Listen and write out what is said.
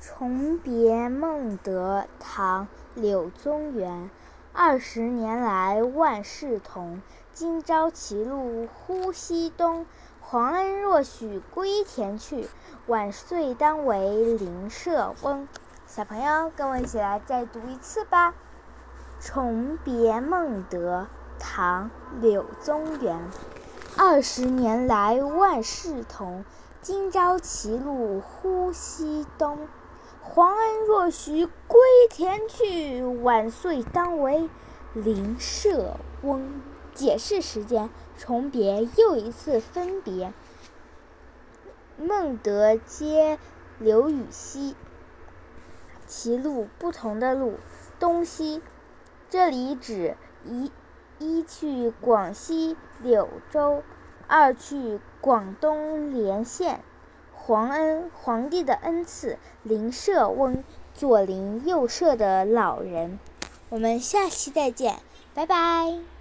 重别孟德，唐·柳宗元。二十年来万事同，今朝歧路忽西东。皇恩若许归田去，晚岁当为邻舍翁。小朋友，跟我一起来再读一次吧。重别孟德，唐·柳宗元。二十年来万事同，今朝歧路忽西东。皇恩若许归田去，晚岁当为邻舍翁。解释时间：重别又一次分别。孟德接刘禹锡。歧路不同的路，东西。这里指一一去广西柳州，二去广东连县。皇恩，皇帝的恩赐；邻舍翁，左邻右舍的老人。我们下期再见，拜拜。